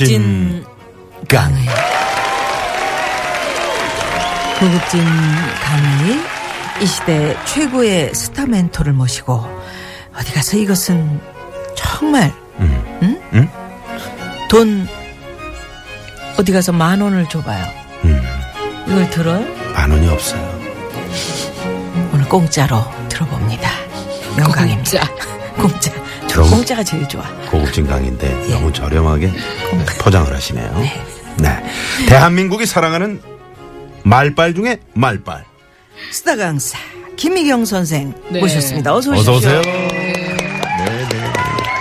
고급진 강의. 고급진 강의 이 시대 최고의 스타 멘토를 모시고 어디 가서 이것은 정말 응? 응? 돈 어디 가서 만 원을 줘봐요. 음, 이걸 들어 만 원이 없어요. 오늘 공짜로 들어봅니다. 명강입니다. 공짜. 저 그럼- 공짜가 제일 좋아. 고급진 강인데 예. 너무 저렴하게 포장을 하시네요. 네. 대한민국이 사랑하는 말빨 중에 말빨. 스타 강사 김미경 선생 네. 모셨습니다. 어서 오십시오. 어서 오세요.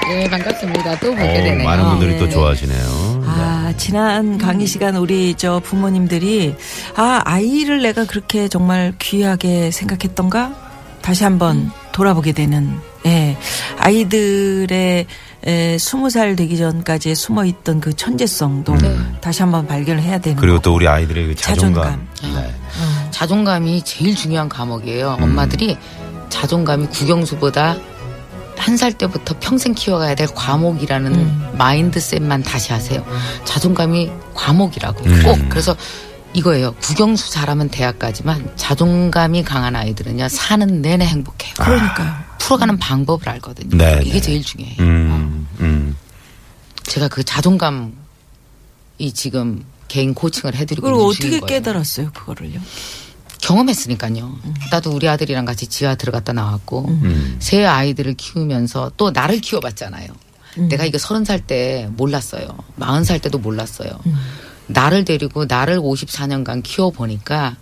네, 반갑습니다. 또 보게 어, 되네요. 많은 분들이 또 네. 좋아하시네요. 아, 지난 강의 시간 우리 저 부모님들이 아, 아이를 내가 그렇게 정말 귀하게 생각했던가? 다시 한번 돌아보게 되는 예. 아이들의 에, 스무 살 되기 전까지 숨어 있던 그 천재성도 다시 한번 발견을 해야 되는 그리고. 또 우리 아이들의 그 자존감. 자존감. 네. 자존감이 제일 중요한 과목이에요. 음. 엄마들이 자존감이 국영수보다 한 살 때부터 평생 키워가야 될 과목이라는 음. 마인드셋만 다시 하세요. 자존감이 과목이라고. 음. 꼭. 그래서 이거예요. 국영수 잘하면 대학까지만 자존감이 강한 아이들은요, 사는 내내 행복해요. 그러니까요. 풀어가는 방법을 알거든요. 네, 이게 네. 제일 중요해요. 음, 음. 제가 그 자존감이 지금 개인 코칭을 해드리고 그리고 있는 어떻게 거예요. 깨달았어요, 그거를요? 경험했으니까요. 나도 우리 아들이랑 같이 지하 들어갔다 나왔고 음. 새 아이들을 키우면서 또 나를 키워봤잖아요. 내가 이거 서른 살 때 몰랐어요. 마흔 살 때도 몰랐어요. 나를 데리고 나를 54년간 키워보니까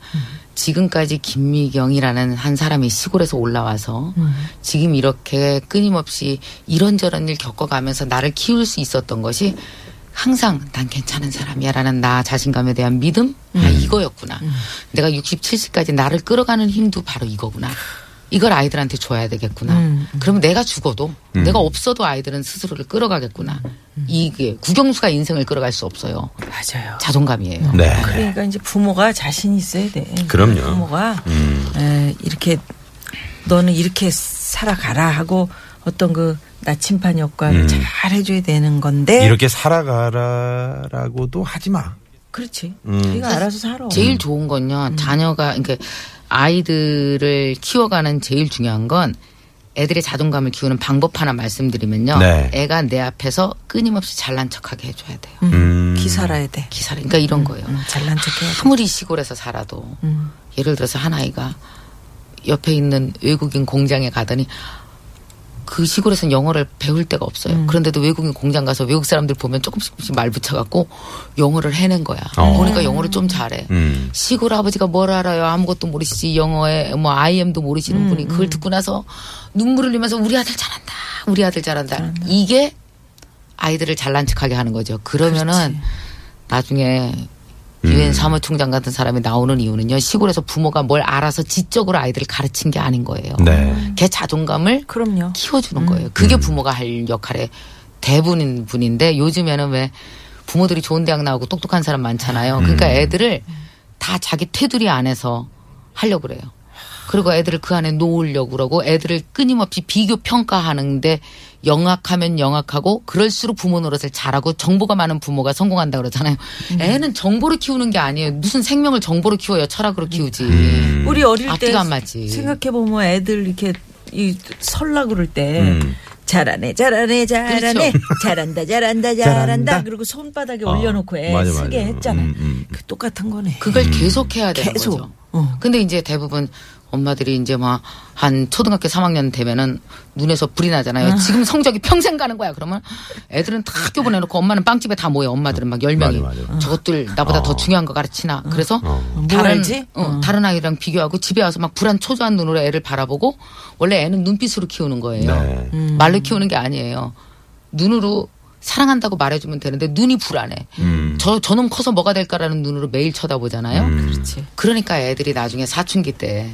지금까지 김미경이라는 한 사람이 시골에서 올라와서 지금 이렇게 끊임없이 이런저런 일 겪어가면서 나를 키울 수 있었던 것이 항상 난 괜찮은 사람이야라는 나 자신감에 대한 믿음? 아, 이거였구나. 내가 60, 70까지 나를 끌어가는 힘도 바로 이거구나. 이걸 아이들한테 줘야 되겠구나. 음, 그러면 내가 죽어도 내가 없어도 아이들은 스스로를 끌어가겠구나. 이게 국영수가 인생을 끌어갈 수 없어요. 맞아요. 자존감이에요. 네. 그러니까 이제 부모가 자신 있어야 돼. 그럼요. 부모가 음. 에, 이렇게 너는 이렇게 살아가라 하고 어떤 그 나침반 역할을 음. 잘 해줘야 되는 건데 이렇게 살아가라라고도 하지 마. 그렇지. 음. 네가 알아서 살아. 제일 좋은 건요. 자녀가 그러니까 아이들을 키워가는 제일 중요한 건 애들의 자존감을 키우는 방법 하나 말씀드리면요. 네. 애가 내 앞에서 끊임없이 잘난 척하게 해줘야 돼요. 음, 음. 기살아야 돼. 기사를. 그러니까 이런 거예요. 음, 잘난 척해야 돼. 아무리 시골에서 살아도 음. 예를 들어서 한 아이가 옆에 있는 외국인 공장에 가더니 그 시골에서는 영어를 배울 데가 없어요. 음. 그런데도 외국인 공장 가서 외국 사람들 보면 조금씩 조금씩 말 붙여갖고 영어를 해낸 거야. 어. 보니까 영어를 좀 잘해. 음. 시골 아버지가 뭘 알아요? 아무것도 모르시지. 영어에 뭐 IM도 모르시는 음, 분이 그걸 듣고 나서 눈물을 흘리면서 우리 아들 잘한다. 우리 아들 잘한다. 이게 아이들을 잘난 척하게 하는 거죠. 그러면은 나중에 음. 유엔 사무총장 같은 사람이 나오는 이유는요. 시골에서 부모가 뭘 알아서 지적으로 아이들을 가르친 게 아닌 거예요. 네. 걔 자존감을 그럼요. 키워주는 거예요. 그게 부모가 할 역할의 대부분 분인데 요즘에는 왜 부모들이 좋은 대학 나오고 똑똑한 사람 많잖아요. 그러니까 애들을 다 자기 테두리 안에서 하려고 그래요. 그리고 애들을 그 안에 놓으려고 그러고 애들을 끊임없이 비교 평가하는데 영악하면 영악하고 그럴수록 부모 노릇을 잘하고 정보가 많은 부모가 성공한다 그러잖아요. 애는 정보로 키우는 게 아니에요. 무슨 생명을 정보로 키워요. 철학으로 키우지. 우리 어릴 때 앞뒤가 안 맞지. 생각해 보면 애들 이렇게 이 설라 그럴 때 음. 잘하네 잘하네 잘하네 그렇죠. 잘한다 잘한다 잘한다 잘한다. 그리고 손바닥에 어, 올려놓고 애 맞아, 쓰게 맞아. 했잖아. 음, 음. 그 똑같은 거네. 그걸 계속 해야 되는 계속. 거죠. 어. 근데 이제 대부분 엄마들이 이제 막 한 초등학교 3학년 되면은 눈에서 불이 나잖아요. 지금 성적이 평생 가는 거야. 그러면 애들은 다 학교 보내놓고 엄마는 빵집에 다 모여. 엄마들은 막 10명이. 맞아, 맞아. 저것들 나보다 더 어. 중요한 거 가르치나. 그래서 뭐 다른, 알지? 어, 어. 다른 아이랑 비교하고 집에 와서 막 불안 초조한 눈으로 애를 바라보고 원래 애는 눈빛으로 키우는 거예요. 네. 말로 키우는 게 아니에요. 눈으로 사랑한다고 말해주면 되는데 눈이 불안해. 음. 저 저놈 커서 뭐가 될까라는 눈으로 매일 쳐다보잖아요. 음. 그렇지. 그러니까 애들이 나중에 사춘기 때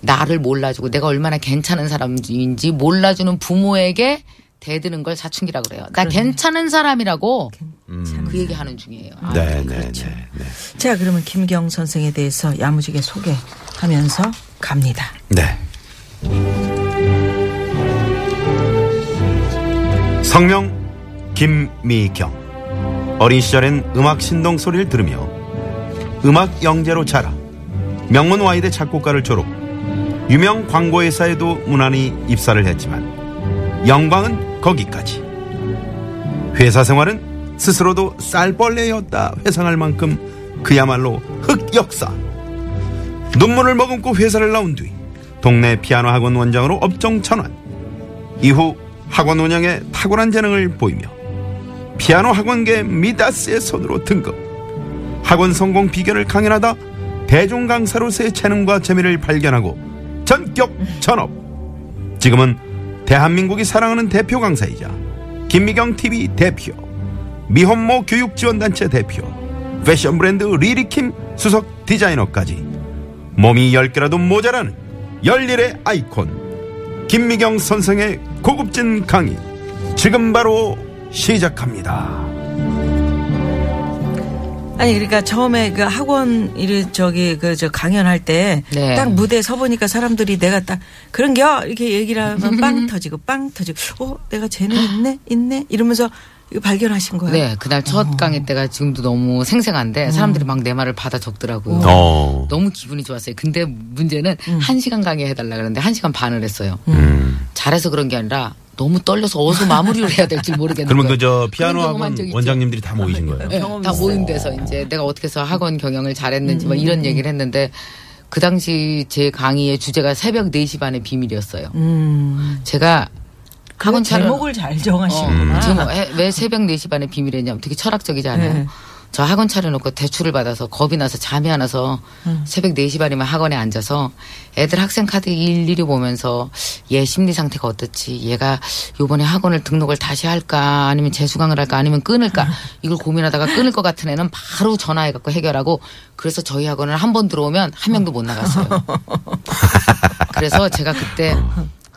나를 몰라주고 내가 얼마나 괜찮은 사람인지 몰라주는 부모에게 대드는 걸 사춘기라 그래요. 나 괜찮은 사람이라고 그 얘기 하는 중이에요. 아, 네, 네, 그렇죠. 네, 네. 자, 그러면 김경 선생에 대해서 야무지게 소개하면서 갑니다. 네. 성명 김미경. 어린 시절엔 음악 신동 소리를 들으며 음악 영재로 자라 명문 Y대 작곡과를 졸업. 유명 광고회사에도 무난히 입사를 했지만 영광은 거기까지. 회사 생활은 스스로도 쌀벌레였다 회상할 만큼 그야말로 흑역사. 눈물을 머금고 회사를 나온 뒤 동네 피아노 학원 원장으로 업종 전환. 이후 학원 운영에 탁월한 재능을 보이며 피아노 학원계 미다스의 손으로 등극. 학원 성공 비결을 강연하다 대중 강사로서의 재능과 재미를 발견하고 전격 전업. 지금은 대한민국이 사랑하는 대표 강사이자 김미경 TV 대표, 미혼모 교육지원단체 대표, 패션 브랜드 리리킴 수석 디자이너까지 몸이 10개라도 모자라는 열일의 아이콘 김미경 선생의 고급진 강의 지금 바로 시작합니다. 아니 그러니까 처음에 그 학원 이래 저기 그 저 강연할 때 네. 딱 무대에 서 보니까 사람들이 내가 딱 그런겨 이렇게 얘기를 하면 빵 터지고 빵 터지고 어 내가 재능 있네 있네 이러면서 이거 발견하신 거예요. 네, 그날 첫 강의 때가 지금도 너무 생생한데 사람들이 막 내 말을 받아 적더라고요. 어. 너무 기분이 좋았어요. 근데 문제는 한 시간 강의 해달라 그러는데 한 시간 반을 했어요. 음. 잘해서 그런 게 아니라 너무 떨려서 어디서 마무리를 해야 될지 모르겠는 그러면 거예요. 그저 피아노 학원. 원장님들이 다 모이신 거예요? 네, 다 모인 데서 이제 내가 어떻게 해서 학원 경영을 잘했는지 뭐 이런 얘기를 했는데 그 당시 제 강의의 주제가 새벽 4시 반의 비밀이었어요. 음. 제가 학원 제목을 잘 어, 정하시는구나. 지금 왜- 왜 새벽 4시 반에 비밀이냐면 되게 철학적이지 않아요? 네. 저 학원 차려놓고 대출을 받아서 겁이 나서 잠이 안 와서 새벽 4시 반이면 학원에 앉아서 애들 학생 카드 일일이 보면서 얘 심리 상태가 어떻지 얘가 요번에 학원을 등록을 다시 할까 아니면 재수강을 할까 아니면 끊을까 이걸 고민하다가 끊을 것 같은 애는 바로 전화해갖고 해결하고 그래서 저희 학원을 한 번 들어오면 한 명도 못 나갔어요. 그래서 제가 그때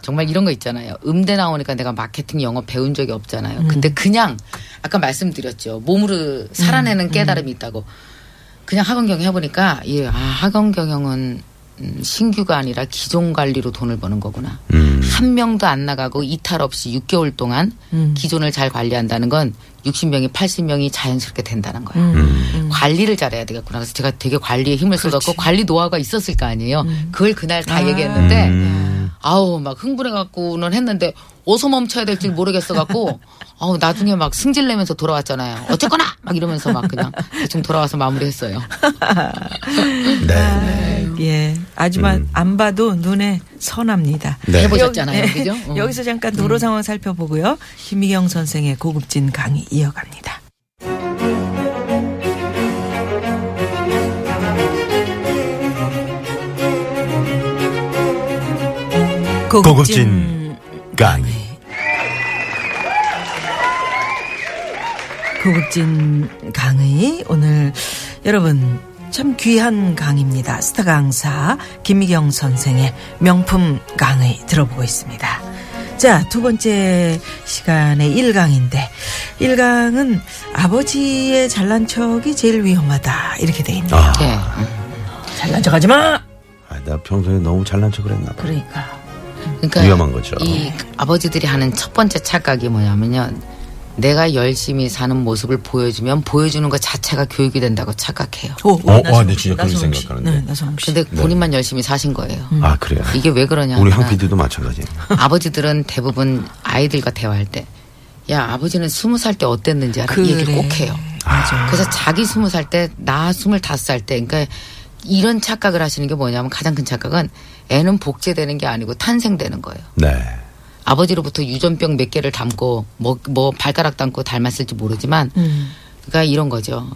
정말 이런 거 있잖아요. 음대 나오니까 내가 마케팅 영어 배운 적이 없잖아요. 근데 그냥 아까 말씀드렸죠. 몸으로 살아내는 깨달음이 있다고. 그냥 학원 경영 해보니까 예, 아, 학원 경영은 음, 신규가 아니라 기존 관리로 돈을 버는 거구나. 음. 한 명도 안 나가고 이탈 없이 6개월 동안 기존을 잘 관리한다는 건 60명이 80명이 자연스럽게 된다는 거야. 음. 관리를 잘해야 되겠구나. 그래서 제가 되게 관리에 힘을 쏟았고 관리 노하우가 있었을 거 아니에요. 그걸 그날 다 얘기했는데 음. 아우 막 흥분해 갖고는 했는데 어디서 멈춰야 될지 모르겠어 갖고 아우 나중에 막 승질 내면서 돌아왔잖아요. 어쨌거나 막 이러면서 막 그냥 대충 돌아와서 마무리했어요. 네. 예. 하지만 안 봐도 눈에 선합니다. 네. 해보셨잖아요, 여기- 그죠? 어. 여기서 잠깐 도로 상황 살펴보고요. 김미경 선생의 고급진 강의 이어갑니다. 고급진 강의. 고급진 강의 오늘 여러분 참 귀한 강의입니다. 스타 강사 김미경 선생의 명품 강의 들어보고 있습니다. 자, 두 번째 시간의 1강인데 1강은 아버지의 잘난 척이 제일 위험하다 이렇게 돼 있네요. 아, 네. 잘난 척 하지 마. 아, 나 평소에 너무 잘난 척을 했나 봐. 그러니까 그러니까 위험한 거죠. 이 아버지들이 하는 첫 번째 착각이 뭐냐면요. 내가 열심히 사는 모습을 보여주면 보여주는 것 자체가 교육이 된다고 착각해요. 오, 어, 나성호 와, 네, 씨, 진짜 그렇게 나성호 씨. 생각하는데. 네, 나성호 씨. 근데 본인만 열심히 사신 거예요. 아, 그래요? 이게 왜 그러냐 우리 황 PD도 마찬가지. 아버지들은 대부분 아이들과 대화할 때, 야, 아버지는 스무 살 때 어땠는지 알아? 이 얘기를 그래. 꼭 해요. 맞아. 그래서 자기 스무 살 때, 나 스물다섯 살 때, 그러니까 이런 착각을 하시는 게 뭐냐면 가장 큰 착각은 애는 복제되는 게 아니고 탄생되는 거예요. 네. 아버지로부터 유전병 몇 개를 담고 뭐, 뭐 발가락 담고 닮았을지 모르지만 음. 그러니까 이런 거죠.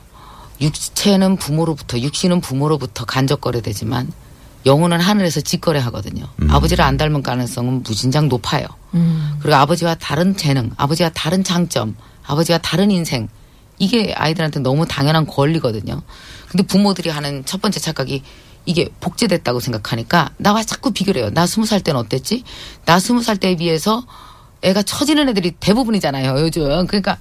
육체는 부모로부터 육신은 부모로부터 간접 거래되지만 영혼은 하늘에서 직거래 하거든요. 아버지를 안 닮은 가능성은 무진장 높아요. 음. 그리고 아버지와 다른 재능, 아버지와 다른 장점, 아버지와 다른 인생 이게 아이들한테 너무 당연한 권리거든요. 근데 부모들이 하는 첫 번째 착각이 이게 복제됐다고 생각하니까 나와 자꾸 비교를 해요. 나 스무 살 때는 어땠지? 나 스무 살 때에 비해서 애가 처지는 애들이 대부분이잖아요. 요즘. 그러니까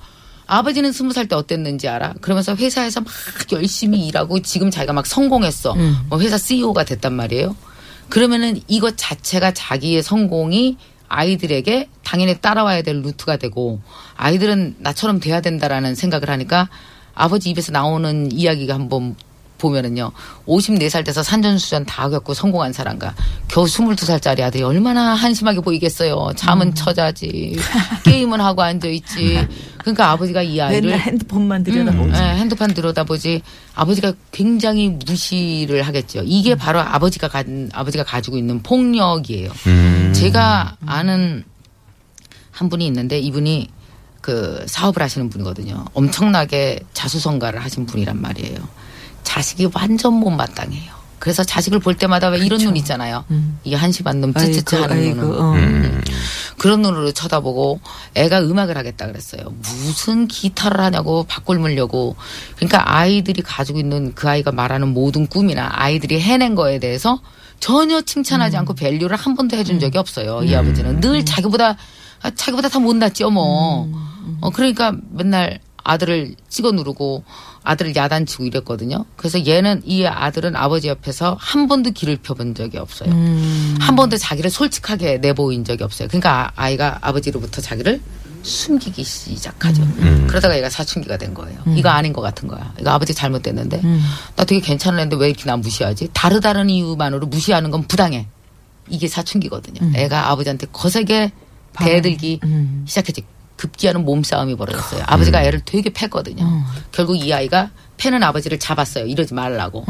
아버지는 스무 살 때 어땠는지 알아? 그러면서 회사에서 막 열심히 일하고 지금 자기가 막 성공했어. 뭐 회사 CEO가 됐단 말이에요. 그러면은 이것 자체가 자기의 성공이 아이들에게 당연히 따라와야 될 루트가 되고 아이들은 나처럼 돼야 된다라는 생각을 하니까 아버지 입에서 나오는 이야기가 한번 보면은요. 54살 돼서 산전수전 다 겪고 성공한 사람과 겨우 22살짜리 아들이 얼마나 한심하게 보이겠어요. 잠은 처자지. 게임은 하고 앉아있지. 그러니까 아버지가 이 아이를 맨날 핸드폰만 들여다보지. 음, 예, 핸드폰 들여다보지 아버지가 굉장히 무시를 하겠죠. 이게 바로 아버지가 가 아버지가 가지고 있는 폭력이에요. 제가 아는 한 분이 있는데 이분이 그 사업을 하시는 분이거든요. 엄청나게 자수성가를 하신 분이란 말이에요. 자식이 완전 못마땅해요. 그래서 자식을 볼 때마다 왜 이런 눈 있잖아요. 이게 한심한 놈, 찌찌찌 하는 아이고, 눈은. 어. 음. 그런 눈으로 쳐다보고 애가 음악을 하겠다 그랬어요. 무슨 기타를 하냐고 바꿀 물려고. 그러니까 아이들이 가지고 있는 그 아이가 말하는 모든 꿈이나 아이들이 해낸 거에 대해서 전혀 칭찬하지 않고 밸류를 한 번도 해준 적이 없어요. 이 아버지는 늘 자기보다 아, 자기보다 다 못났죠 뭐. 어 그러니까 맨날 아들을 찍어 누르고 아들을 야단치고 이랬거든요. 그래서 얘는 이 아들은 아버지 옆에서 한 번도 길을 펴본 적이 없어요. 한 번도 자기를 솔직하게 내보인 적이 없어요. 그러니까 아- 아이가 아버지로부터 자기를 숨기기 시작하죠. 그러다가 얘가 사춘기가 된 거예요. 이거 아닌 것 같은 거야. 이거 아버지 잘못됐는데 나 되게 괜찮은 애인데 왜 이렇게 나 무시하지? 다르다는 이유만으로 무시하는 건 부당해. 이게 사춘기거든요. 애가 아버지한테 거세게 대들기 시작했지. 급기야는 몸싸움이 벌어졌어요. 아버지가 애를 되게 팼거든요. 결국 이 아이가 패는 아버지를 잡았어요. 이러지 말라고.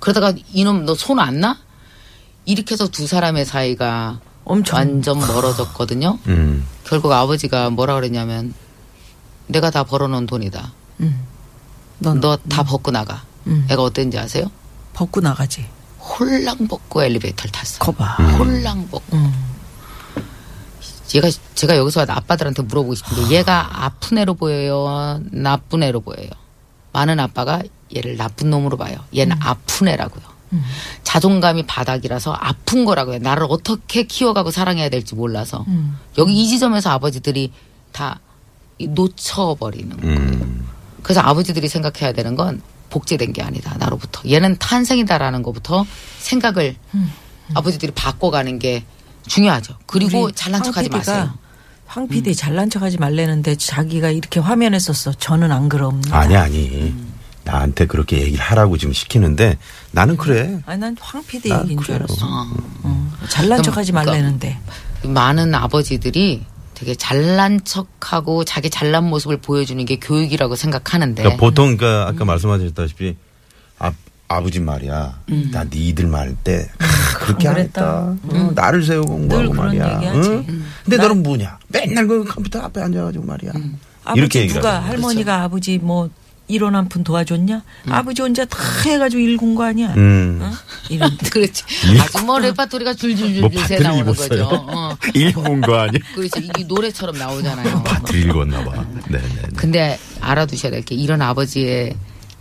그러다가 이놈 너 손 안 나? 이렇게 해서 두 사람의 사이가 엄청. 완전 멀어졌거든요. 음. 결국 아버지가 뭐라 그랬냐면 내가 다 벌어놓은 돈이다. 넌너다 벗고 나가. 음. 애가 어땠는지 아세요? 벗고 나가지. 홀랑 벗고 엘리베이터를 탔어요. 거봐. 홀랑 벗고. 음. 얘가 제가 여기서 아빠들한테 물어보고 싶은 게 얘가 아픈 애로 보여요, 나쁜 애로 보여요. 많은 아빠가 얘를 나쁜 놈으로 봐요. 얘는 음. 아픈 애라고요. 자존감이 바닥이라서 아픈 거라고요. 나를 어떻게 키워가고 사랑해야 될지 몰라서 음. 여기 이 지점에서 아버지들이 다이 놓쳐버리는 거예요. 음. 그래서 아버지들이 생각해야 되는 건 복제된 게 아니다. 나로부터. 얘는 탄생이다라는 것부터 생각을 아버지들이 바꿔가는 게 중요하죠. 그리고 잘난 황 척하지 마세요. 황 PD 잘난 척하지 말래는데 자기가 이렇게 화면에 썼어. 저는 안 그럼. 아니 아니. 나한테 그렇게 얘기를 하라고 지금 시키는데 나는 그래. 아니 난 황 PD 난 얘기인 줄 그래요. 알았어. 어. 어. 잘난 척하지 그러니까 말래는데. 많은 아버지들이 되게 잘난 척하고 자기 잘난 모습을 보여주는 게 교육이라고 생각하는데 그러니까 보통 그러니까 아까 말씀하셨다시피 아, 아버지 말이야. 나 니들 말 때 그렇게 안. 했다. 어, 나를 세우고 늘 공부하고 말이야. 응? 근데 너는 뭐냐? 맨날 그 컴퓨터 앞에 앉아가지고 말이야. 아버지 이렇게 얘기를 누가. 할머니가 아버지 뭐 일원 한 푼 도와줬냐? 아버지 혼자 다 해가지고 일군 거 아니야? 음. 어? 이런. 그렇지. 아주 뭐 레파토리가 줄줄줄줄 뭐새 밭을 나오는? 거죠. 어. 읽은 거 아니야? 그렇지. 이게 노래처럼 나오잖아요. 밭을 읽었나 봐. 네네. 근데 알아두셔야 될 게 이런 아버지의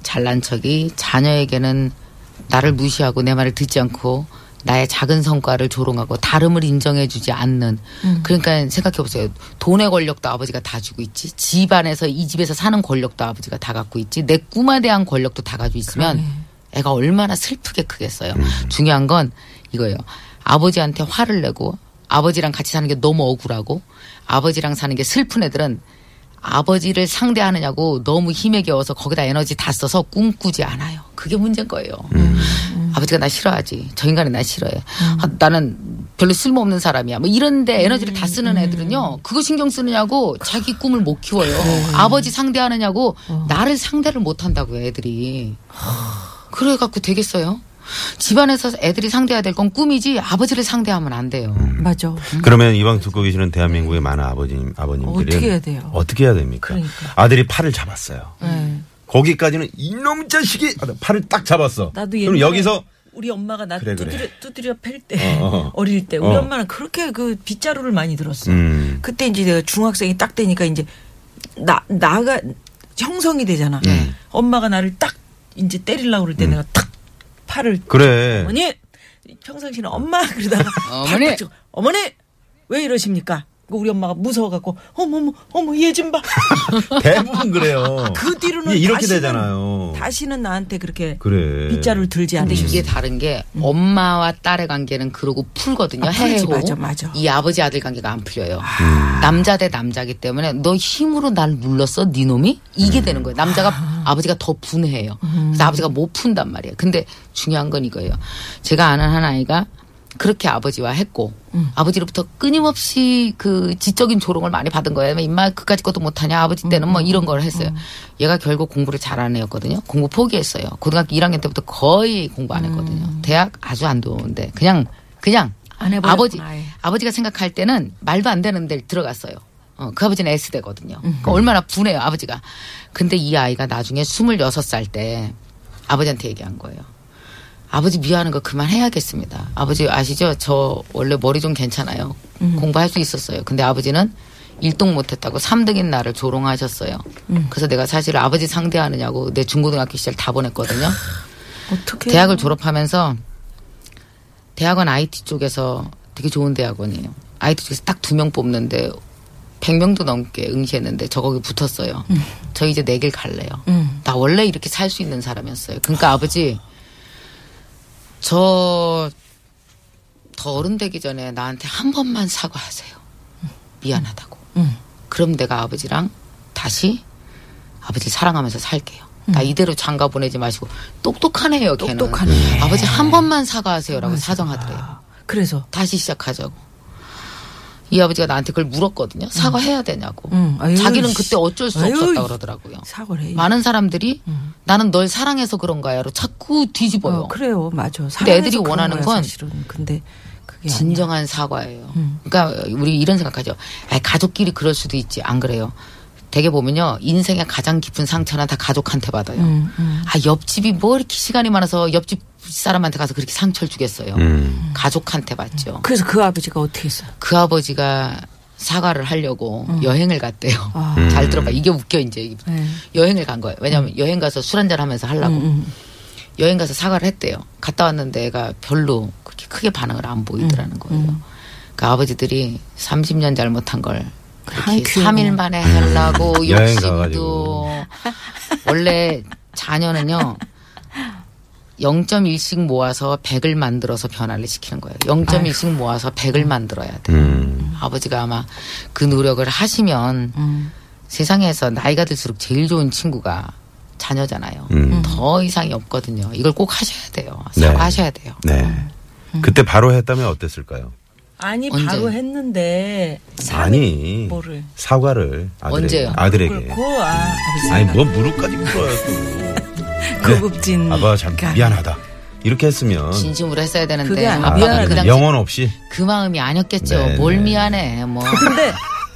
잘난 척이 자녀에게는 나를 무시하고 내 말을 듣지 않고 나의 작은 성과를 조롱하고 다름을 인정해주지 않는. 그러니까 생각해 보세요. 돈의 권력도 아버지가 다 주고 있지. 집안에서 이 집에서 사는 권력도 아버지가 다 갖고 있지. 내 꿈에 대한 권력도 다 가지고 있으면 애가 얼마나 슬프게 크겠어요. 중요한 건 이거예요. 아버지한테 화를 내고 아버지랑 같이 사는 게 너무 억울하고 아버지랑 사는 게 슬픈 애들은 아버지를 상대하느냐고 너무 힘에 겨워서 거기다 에너지 다 써서 꿈꾸지 않아요. 그게 문제인 거예요. 아버지가 나 싫어하지. 저 인간이 나 싫어해. 아, 나는 별로 쓸모없는 사람이야. 뭐 이런데 에너지를 다 쓰는 애들은요. 그거 신경 쓰느냐고 자기 꿈을 못 키워요. 아버지 상대하느냐고 나를 상대를 못 한다고요, 애들이. 그래 갖고 되겠어요? 집안에서 애들이 상대해야 될 건 꿈이지 아버지를 상대하면 안 돼요. 맞아. 그러면 이 방 듣고 계시는 대한민국의 많은 아버님, 아버님들이 어떻게 해야 돼요? 어떻게 해야 됩니까? 그러니까. 아들이 팔을 잡았어요. 네. 거기까지는 이놈 자식이 팔을 딱 잡았어. 나도 그럼 여기서 우리 엄마가 나 그래, 그래. 두드려 두드려 팰때 어, 어. 어 릴 때 우리 어. 엄마는 그렇게 그 빗자루를 많이 들었어. 음. 그때 이제 내가 중학생이 딱 되니까 이제 나 나가 형성이 되잖아. 음. 엄마가 나를 딱 이제 때리려고 그럴 때 내가 탁 팔을 그래. 어머니 평상시는 엄마 그러다가 어머니! 어머니 왜 이러십니까? 그 우리 엄마가 무서워갖고 어머머 어머 얘 좀 봐. 대부분 그래요. 그 뒤로는 이게 이렇게 다시는- 되잖아요. 다시는 나한테 그렇게 그래. 빗자루를 들지 근데 않으셨어. 이게 다른 게 엄마와 딸의 관계는 그러고 풀거든요. 아. 해해호. 맞아, 맞아. 이 아버지 아들 관계가 안 풀려요. 남자 대 남자기 때문에 너 힘으로 날 눌렀어, 네 놈이? 이게 되는 거예요. 남자가 아. 버지가더 분해해요. 그래서 아버지가 못 푼단 말이에요. 근데 중요한 건 이거예요. 제가 아는 한 아이가 그렇게 아버지와 했고 아버지로부터 끊임없이 그 지적인 조롱을 많이 받은 거예요. 임마 그까짓 것도 못하냐 아버지 때는 뭐 이런 걸 했어요. 얘가 결국 공부를 잘하는 애였거든요. 공부 포기했어요. 고등학교 1학년 때부터 거의 공부 안 했거든요. 대학 아주 안 좋은데 그냥 그냥 아버지 아예. 아버지가 생각할 때는 말도 안 되는 데를 들어갔어요. 어, 그 아버지는 S대거든요. 그러니까 얼마나 분해요, 아버지가. 근데 이 아이가 나중에 26살 때 아버지한테 얘기한 거예요. 아버지 미워하는 거 그만해야겠습니다. 아버지 아시죠? 저 원래 머리 좀 괜찮아요. 공부할 수 있었어요. 근데 아버지는 1등 못했다고 3등인 나를 조롱하셨어요. 그래서 내가 사실 아버지 상대하느냐고 내 중고등학교 시절 다 보냈거든요. 어떻게 대학을 졸업하면서 대학원 IT 쪽에서 되게 좋은 대학원이에요. IT 쪽에서 딱 두 명 뽑는데 100명도 넘게 응시했는데 저 거기 붙었어요. 저 이제 내길 갈래요. 음. 나 원래 이렇게 살 수 있는 사람이었어요. 그러니까 아버지 저 더 어른 되기 전에 나한테 한 번만 사과하세요. 미안하다고. 음. 그럼 내가 아버지랑 다시 아버지 사랑하면서 살게요. 나 이대로 장가 보내지 마시고 똑똑하네요. 걔는. 똑똑하네. 아버지 한 번만 사과하세요라고 사정하더래요. 그래서 다시 시작하자고. 이 아버지가 나한테 그걸 물었거든요. 사과해야 되냐고. 음. 아유, 자기는 씨. 그때 어쩔 수 아유, 없었다 씨. 그러더라고요. 사과를 해. 많은 사람들이 나는 널 사랑해서 그런가요로 자꾸 뒤집어요. 어, 그래요, 맞아. 근데 애들이 사랑해서 그런 원하는 거야, 건 사실은. 근데 그게 진정한 사과예요. 음. 그러니까 우리 이런 생각하죠. 아, 가족끼리 그럴 수도 있지. 안 그래요. 되게 보면요. 인생의 가장 깊은 상처는 다 가족한테 받아요. 음, 음. 아, 옆집이 뭐 이렇게 시간이 많아서 옆집 사람한테 가서 그렇게 상처를 주겠어요. 음. 가족한테 받죠. 그래서 그 아버지가 어떻게 했어요? 그 아버지가 사과를 하려고 여행을 갔대요. 음. 아. 음. 잘 들어봐. 이게 웃겨, 이제. 네. 여행을 간 거예요. 왜냐하면 여행 가서 술 한잔 하면서 하려고. 음, 여행 가서 사과를 했대요. 갔다 왔는데 애가 별로 그렇게 크게 반응을 안 보이더라는 거예요. 그 아버지들이 30년 잘못한 걸한 그렇게 큐에 3일 만에 하려고 욕심도. 원래 자녀는요 0.1씩 모아서 100을 만들어서 변화를 시키는 거예요. 0.1씩 모아서 100을 만들어야 돼요. 음. 아버지가 아마 그 노력을 하시면 음. 세상에서 나이가 들수록 제일 좋은 친구가 자녀잖아요. 음. 더 이상이 없거든요. 이걸 꼭 하셔야 돼요. 네. 사과하셔야 돼요. 네. 그때 바로 했다면 어땠을까요? 아니 언제? 바로 했는데 아니. 뭐를? 사과를 아들에게. 언제요? 아들에게. 그렇고 아 아니 뭐 무릎까지 꿇어요 또. 고급진 네. 아빠 참 그러니까 미안하다. 이렇게 했으면 진심으로 했어야 되는데 그게 아니라 아빠가 미안하다. 그 당시 영혼 없이 그 마음이 아니었겠죠. 네, 뭘 네. 미안해. 뭐 근데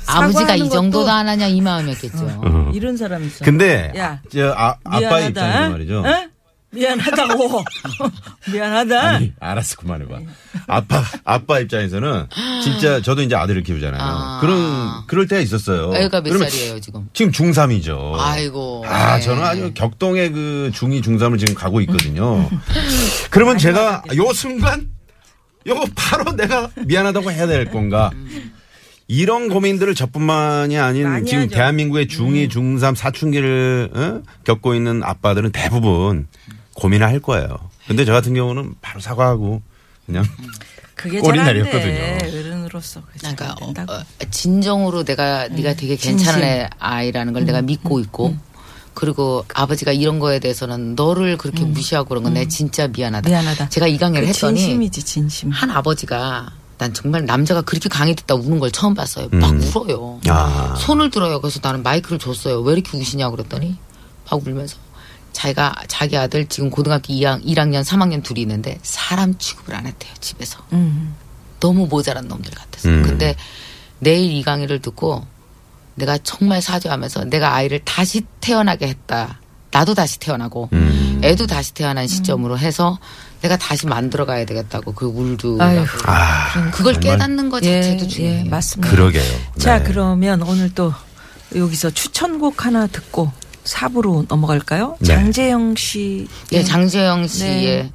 아버지가 이 정도도 안 하냐 이 마음이었겠죠. 어. 이런 사람 있어. 근데 야, 저 아, 미안하다. 입장에서 말이죠. 어? 미안하다고. 미안하다. 아니 알았어 그만해봐. 아빠 아빠 입장에서는 진짜 저도 이제 아들을 키우잖아요. 아. 그런 그럴 때가 있었어요. 애가 몇 살이에요 지금? 지금 중3이죠. 아이고. 아, 네. 저는 아주 격동의 그 중2, 중3을 지금 가고 있거든요. 그러면 제가 요 순간, 요거 바로 내가 미안하다고 해야 될 건가. 이런 고민들을 저뿐만이 아닌 지금 하죠. 대한민국의 중2, 중3, 사춘기를 어? 겪고 있는 아빠들은 대부분 고민을 할 거예요. 근데 저 같은 경우는 바로 사과하고 그냥 그게 돼. 내렸거든요. 어른으로서 그러니까 어. 어, 진정으로 내가 네가 되게 괜찮은 진심. 애 아이라는 걸 내가 믿고 있고 그리고 아버지가 이런 거에 대해서는 너를 그렇게 무시하고 그런 건 내가 진짜 미안하다. 미안하다. 제가 이 강의를 그 했더니 진심이지 진심. 한 아버지가 난 정말 남자가 그렇게 강의됐다 우는 걸 처음 봤어요. 막 음. 울어요. 아. 손을 들어요. 그래서 나는 마이크를 줬어요. 왜 이렇게 우시냐고 그랬더니 막 울면서 자기가 자기 아들 지금 고등학교 2학, 1학년, 3학년 둘이 있는데 사람 취급을 안 했대요 집에서 음. 너무 모자란 놈들 같아서. 음. 근데 내일 이 강의를 듣고 내가 정말 사죄하면서 내가 아이를 다시 태어나게 했다. 나도 다시 태어나고 음. 애도 다시 태어난 시점으로 해서 내가 다시 만들어 가야 되겠다고 그 울도. 아, 그걸 깨닫는 것 예, 자체도 중요해요. 예, 맞습니다. 그러게요. 자, 네. 그러면 오늘 또 여기서 추천곡 하나 듣고 4부로 넘어갈까요? 네. 장재영 씨. 예, 장재영 씨의 네.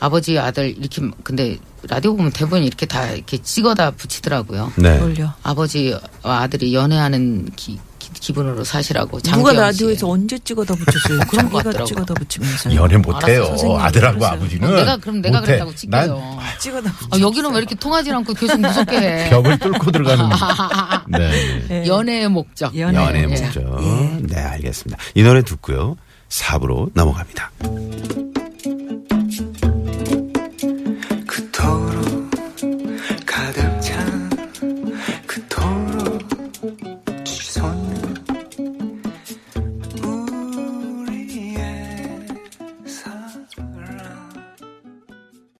아버지 아들 이렇게 근데 라디오 보면 대부분 이렇게 다 이렇게 찍어다 붙이더라고요. 네. 아버지와 아들이 연애하는 기, 기, 분으로 사시라고 누가 장재영 라디오에서 씨. 언제 찍어다 붙였어요? 그런 것 자기가 같더라고요. 찍어다 붙이면서. 연애 못해요. 알았어, 선생님. 아들하고 알았어요. 아버지는. 어, 내가 그럼 내가 못해. 그랬다고 찍혀요. 찍어다 아, 여기는 왜 이렇게 통하지 않고 계속 무섭게 해? 난 벽을 뚫고 들어가는. 네. 예. 연애의 목적. 연애. 연애 예. 목적. 네, 알겠습니다. 이 노래 듣고요. 4부로 넘어갑니다.